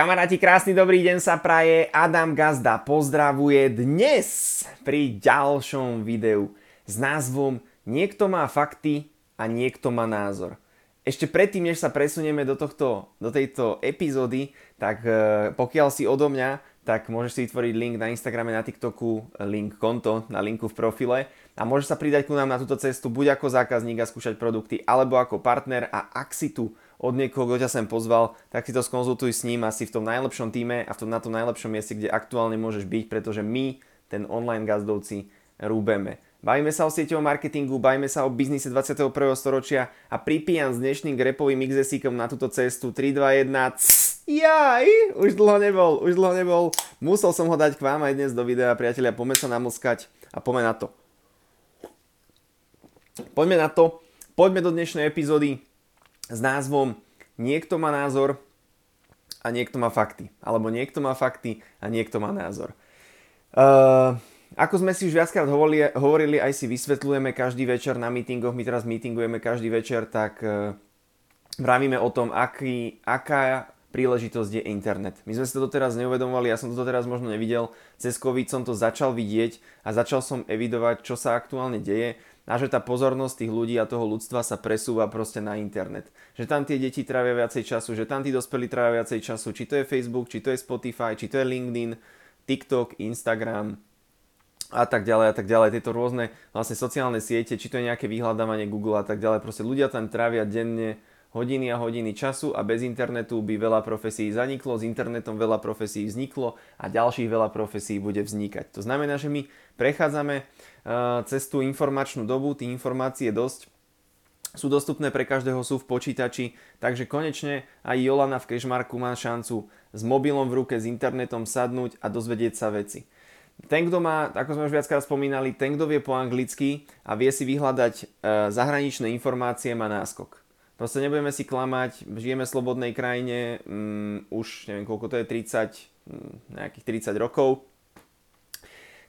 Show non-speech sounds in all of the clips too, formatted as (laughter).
Kamaráti, krásny dobrý deň sa praje. Adam Gazda pozdravuje dnes pri ďalšom videu s názvom Niekto má fakty a niekto má názor. Ešte predtým, než sa presunieme do, tohto, do tejto epizódy, tak e, pokiaľ si odo mňa, tak môžeš si vytvoriť link na Instagrame, na TikToku, link konto na linku v profile a môžeš sa pridať ku nám na túto cestu buď ako zákazník a skúšať produkty, alebo ako partner a ak si tu od niekoho, kto ťa sem pozval, tak si to skonzultuj s ním asi v tom najlepšom týme a v tom, na tom najlepšom mieste, kde aktuálne môžeš byť, pretože my, ten online gazdovci, rúbeme. Bavíme sa o sieťovom marketingu, bavíme sa o biznise 21. storočia a pripíjam s dnešným grepovým XSIkom na túto cestu 3, 2, 1, cs, jaj, už dlho nebol, už dlho nebol. Musel som ho dať k vám aj dnes do videa, priatelia, poďme sa namlskať a poďme na to. Poďme na to, poďme do dnešnej epizódy s názvom Niekto má názor a niekto má fakty. Alebo niekto má fakty a niekto má názor. Uh, ako sme si už viackrát hovorili, hovorili, aj si vysvetľujeme každý večer na mítingoch, my teraz mítingujeme každý večer, tak uh, vravíme o tom, aký, aká príležitosť je internet. My sme si to doteraz neuvedomovali, ja som to doteraz možno nevidel, cez COVID som to začal vidieť a začal som evidovať, čo sa aktuálne deje a že tá pozornosť tých ľudí a toho ľudstva sa presúva proste na internet. Že tam tie deti trávia viacej času, že tam tí dospelí trávia viacej času, či to je Facebook, či to je Spotify, či to je LinkedIn, TikTok, Instagram a tak ďalej a tak ďalej. Tieto rôzne vlastne sociálne siete, či to je nejaké vyhľadávanie Google a tak ďalej. Proste ľudia tam trávia denne hodiny a hodiny času a bez internetu by veľa profesí zaniklo, s internetom veľa profesí vzniklo a ďalších veľa profesí bude vznikať. To znamená, že my prechádzame uh, cez tú informačnú dobu, tých informácií je dosť, sú dostupné pre každého, sú v počítači, takže konečne aj Jolana v Kešmarku má šancu s mobilom v ruke, s internetom sadnúť a dozvedieť sa veci. Ten, kto má, ako sme už viackrát spomínali, ten, kto vie po anglicky a vie si vyhľadať e, zahraničné informácie, má náskok. Proste nebudeme si klamať, žijeme v slobodnej krajine, um, už neviem koľko to je, 30, um, nejakých 30 rokov.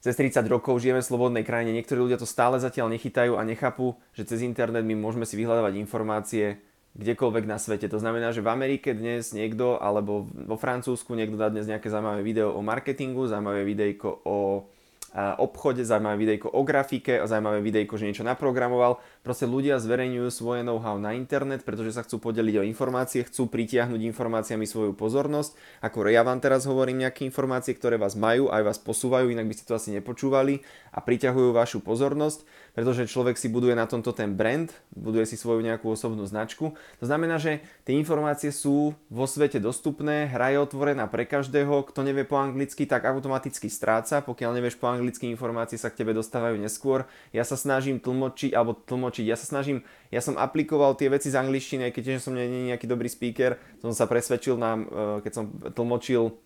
Cez 30 rokov žijeme v slobodnej krajine, niektorí ľudia to stále zatiaľ nechytajú a nechápu, že cez internet my môžeme si vyhľadávať informácie kdekoľvek na svete. To znamená, že v Amerike dnes niekto, alebo vo Francúzsku niekto dá dnes nejaké zaujímavé video o marketingu, zaujímavé videjko o obchode, zaujímavé videjko o grafike, zaujímavé videjko, že niečo naprogramoval. Proste ľudia zverejňujú svoje know-how na internet, pretože sa chcú podeliť o informácie, chcú pritiahnuť informáciami svoju pozornosť. Ako ja vám teraz hovorím nejaké informácie, ktoré vás majú, aj vás posúvajú, inak by ste to asi nepočúvali a priťahujú vašu pozornosť, pretože človek si buduje na tomto ten brand, buduje si svoju nejakú osobnú značku. To znamená, že tie informácie sú vo svete dostupné, hra je otvorená pre každého, kto nevie po anglicky, tak automaticky stráca, pokiaľ nevieš po anglicky anglické informácie sa k tebe dostávajú neskôr. Ja sa snažím tlmočiť, alebo tlmočiť, ja sa snažím, ja som aplikoval tie veci z angličtiny, aj keď som nie, nejaký dobrý speaker, som sa presvedčil nám, eh, keď som tlmočil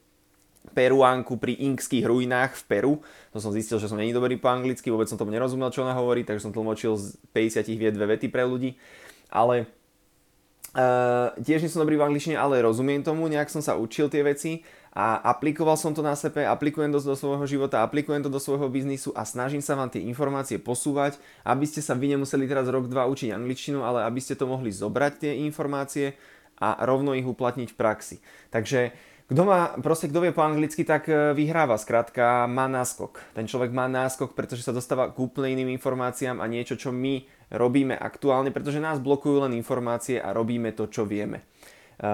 Peruánku pri inkských ruinách v Peru. To som zistil, že som není dobrý po anglicky, vôbec som tomu nerozumel, čo ona hovorí, takže som tlmočil z 50 vied dve vety pre ľudí. Ale Uh, tiež nie som dobrý v angličtine, ale rozumiem tomu, nejak som sa učil tie veci a aplikoval som to na sebe, aplikujem to do svojho života, aplikujem to do svojho biznisu a snažím sa vám tie informácie posúvať, aby ste sa vy nemuseli teraz rok, dva učiť angličtinu, ale aby ste to mohli zobrať tie informácie a rovno ich uplatniť v praxi. Takže kto má, proste kto vie po anglicky, tak e, vyhráva, skrátka má náskok. Ten človek má náskok, pretože sa dostáva k úplne iným informáciám a niečo, čo my robíme aktuálne, pretože nás blokujú len informácie a robíme to, čo vieme. E,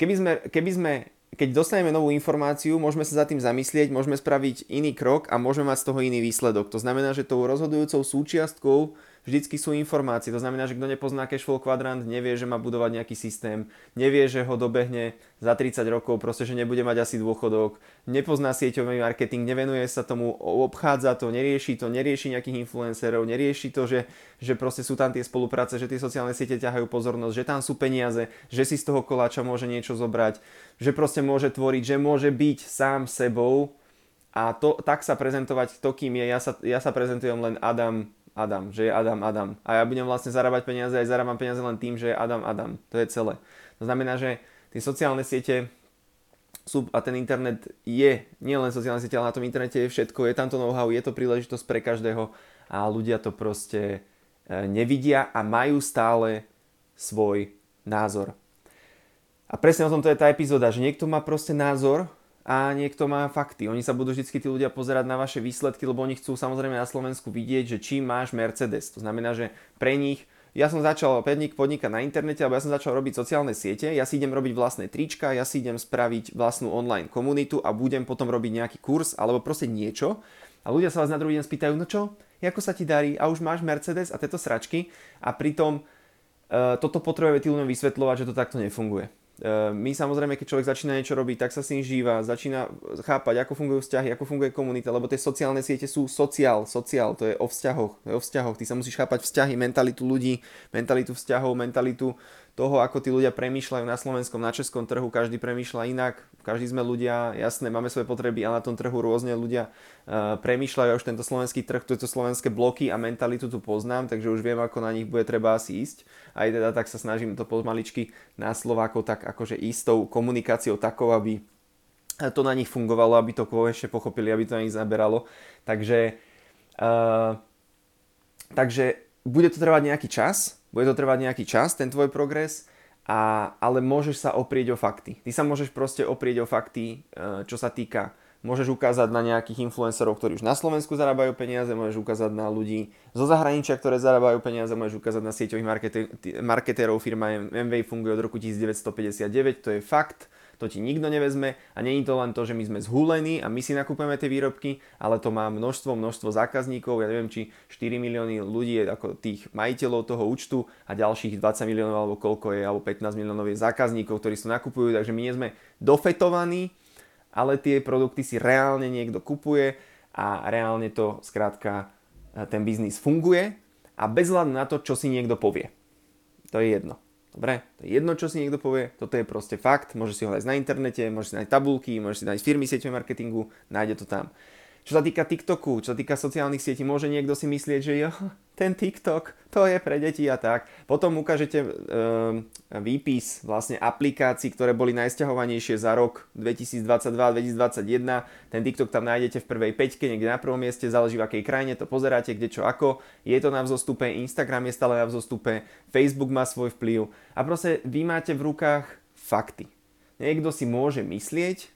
keby sme, keby sme keď dostaneme novú informáciu, môžeme sa za tým zamyslieť, môžeme spraviť iný krok a môžeme mať z toho iný výsledok. To znamená, že tou rozhodujúcou súčiastkou vždycky sú informácie. To znamená, že kto nepozná cashflow kvadrant, nevie, že má budovať nejaký systém, nevie, že ho dobehne za 30 rokov, proste, že nebude mať asi dôchodok, nepozná sieťový marketing, nevenuje sa tomu, obchádza to, nerieši to, nerieši nejakých influencerov, nerieši to, že, že proste sú tam tie spolupráce, že tie sociálne siete ťahajú pozornosť, že tam sú peniaze, že si z toho koláča môže niečo zobrať, že proste môže tvoriť, že môže byť sám sebou a to, tak sa prezentovať to, kým je. Ja sa, ja sa prezentujem len Adam Adam, že je Adam Adam. A ja budem vlastne zarábať peniaze, aj zarábam peniaze len tým, že je Adam Adam. To je celé. To znamená, že tie sociálne siete sú, a ten internet je, nie len sociálne siete, ale na tom internete je všetko, je tam to know-how, je to príležitosť pre každého a ľudia to proste e, nevidia a majú stále svoj názor. A presne o tom to je tá epizóda, že niekto má proste názor a niekto má fakty. Oni sa budú vždy tí ľudia pozerať na vaše výsledky, lebo oni chcú samozrejme na Slovensku vidieť, že či máš Mercedes. To znamená, že pre nich ja som začal podnik, podnikať na internete, alebo ja som začal robiť sociálne siete, ja si idem robiť vlastné trička, ja si idem spraviť vlastnú online komunitu a budem potom robiť nejaký kurz alebo proste niečo. A ľudia sa vás na druhý deň spýtajú, no čo, ako sa ti darí a už máš Mercedes a tieto sračky a pritom uh, toto potrebujeme tým ľuďom vysvetľovať, že to takto nefunguje. Ehm, my samozrejme, keď človek začína niečo robiť, tak sa s ním žíva, začína chápať, ako fungujú vzťahy, ako funguje komunita, lebo tie sociálne siete sú sociál, sociál, to je o vzťahoch, to je o vzťahoch. Ty sa musíš chápať vzťahy, mentalitu ľudí, mentalitu vzťahov, mentalitu toho, ako tí ľudia premýšľajú na slovenskom, na českom trhu, každý premýšľa inak, každý sme ľudia, jasné, máme svoje potreby a na tom trhu rôzne ľudia uh, premýšľajú, už tento slovenský trh, tieto slovenské bloky a mentalitu tu poznám, takže už viem, ako na nich bude treba asi ísť. Aj teda tak sa snažím to pomaličky na Slovákov tak akože istou komunikáciou takou, aby to na nich fungovalo, aby to ešte pochopili, aby to na nich zaberalo. Takže, uh, takže bude to trvať nejaký čas, bude to trvať nejaký čas, ten tvoj progres, a, ale môžeš sa oprieť o fakty. Ty sa môžeš proste oprieť o fakty, e, čo sa týka môžeš ukázať na nejakých influencerov, ktorí už na Slovensku zarábajú peniaze, môžeš ukázať na ľudí zo zahraničia, ktoré zarábajú peniaze, môžeš ukázať na sieťových marketérov, firma MV funguje od roku 1959, to je fakt, to ti nikto nevezme a není to len to, že my sme zhulení a my si nakúpeme tie výrobky, ale to má množstvo, množstvo zákazníkov, ja neviem, či 4 milióny ľudí je ako tých majiteľov toho účtu a ďalších 20 miliónov alebo koľko je, alebo 15 miliónov je zákazníkov, ktorí si to nakupujú, takže my nie sme dofetovaní, ale tie produkty si reálne niekto kupuje a reálne to skrátka ten biznis funguje a bez hľadu na to, čo si niekto povie. To je jedno. Dobre, to je jedno, čo si niekto povie, toto je proste fakt, môže si ho nájsť na internete, môže si nájsť tabulky, môže si nájsť firmy sieťového marketingu, nájde to tam. Čo sa týka TikToku, čo sa týka sociálnych sietí, môže niekto si myslieť, že jo, (laughs) ten TikTok, to je pre deti a tak. Potom ukážete um, výpis vlastne aplikácií, ktoré boli najsťahovanejšie za rok 2022-2021. Ten TikTok tam nájdete v prvej peťke, niekde na prvom mieste, záleží v akej krajine to pozeráte, kde čo ako. Je to na vzostupe, Instagram je stále na vzostupe, Facebook má svoj vplyv a proste vy máte v rukách fakty. Niekto si môže myslieť,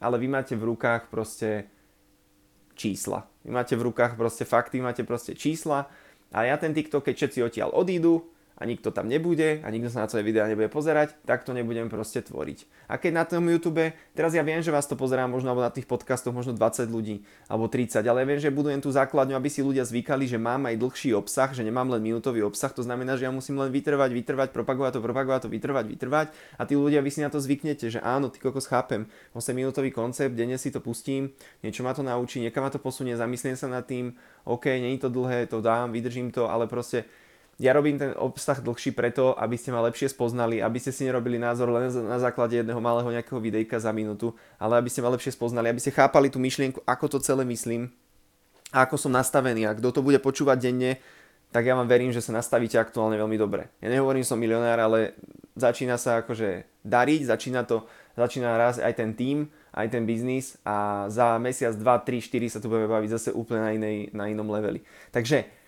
ale vy máte v rukách proste čísla. Vy máte v rukách proste fakty, máte proste čísla a ja ten TikTok, keď všetci odtiaľ odídu, a nikto tam nebude a nikto sa na tvoje videá nebude pozerať, tak to nebudem proste tvoriť. A keď na tom YouTube, teraz ja viem, že vás to pozerá možno alebo na tých podcastoch možno 20 ľudí alebo 30, ale ja viem, že budujem tú základňu, aby si ľudia zvykali, že mám aj dlhší obsah, že nemám len minútový obsah, to znamená, že ja musím len vytrvať, vytrvať, propagovať to, propagovať to, vytrvať, vytrvať. A tí ľudia vy si na to zvyknete, že áno, ty kokos chápem, 8 minútový koncept, denne si to pustím, niečo ma to naučí, niekam ma to posunie, zamyslím sa nad tým, OK, není to dlhé, to dám, vydržím to, ale proste ja robím ten obsah dlhší preto, aby ste ma lepšie spoznali, aby ste si nerobili názor len na základe jedného malého nejakého videjka za minútu, ale aby ste ma lepšie spoznali, aby ste chápali tú myšlienku, ako to celé myslím a ako som nastavený a kto to bude počúvať denne, tak ja vám verím, že sa nastavíte aktuálne veľmi dobre. Ja nehovorím, som milionár, ale začína sa akože dariť, začína to, začína raz aj ten tým, aj ten biznis a za mesiac, 2, 3, 4 sa tu budeme baviť zase úplne na, inej, na inom leveli. Takže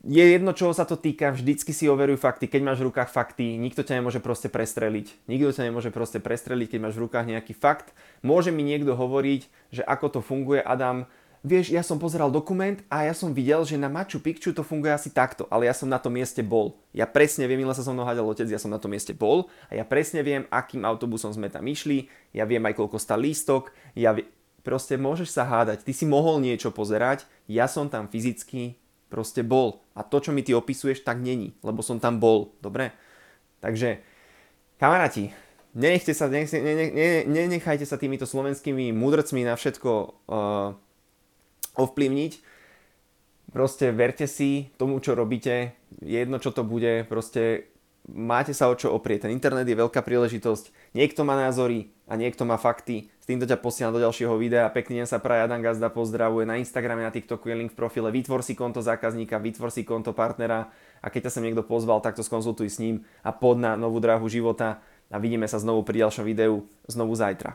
je jedno, čoho sa to týka, vždycky si overuj fakty. Keď máš v rukách fakty, nikto ťa nemôže proste prestreliť. Nikto ťa nemôže proste prestreliť, keď máš v rukách nejaký fakt. Môže mi niekto hovoriť, že ako to funguje, Adam, vieš, ja som pozeral dokument a ja som videl, že na Machu Picchu to funguje asi takto, ale ja som na tom mieste bol. Ja presne viem, milé sa so mnou hádal otec, ja som na tom mieste bol a ja presne viem, akým autobusom sme tam išli, ja viem aj koľko stal lístok, ja vie... proste môžeš sa hádať, ty si mohol niečo pozerať, ja som tam fyzicky proste bol. A to, čo mi ty opisuješ, tak není, lebo som tam bol. Dobre? Takže, kamaráti, nenechte sa, ne, ne, ne, nenechajte sa týmito slovenskými mudrcmi na všetko uh, ovplyvniť. Proste verte si tomu, čo robíte. Jedno, čo to bude. Proste máte sa o čo oprieť. Ten internet je veľká príležitosť. Niekto má názory a niekto má fakty týmto ťa posielam do ďalšieho videa. Pekný deň sa praje Adam Gazda pozdravuje. Na Instagrame, na TikToku je link v profile. Vytvor si konto zákazníka, vytvor si konto partnera a keď ťa sem niekto pozval, tak to skonzultuj s ním a pod na novú dráhu života a vidíme sa znovu pri ďalšom videu znovu zajtra.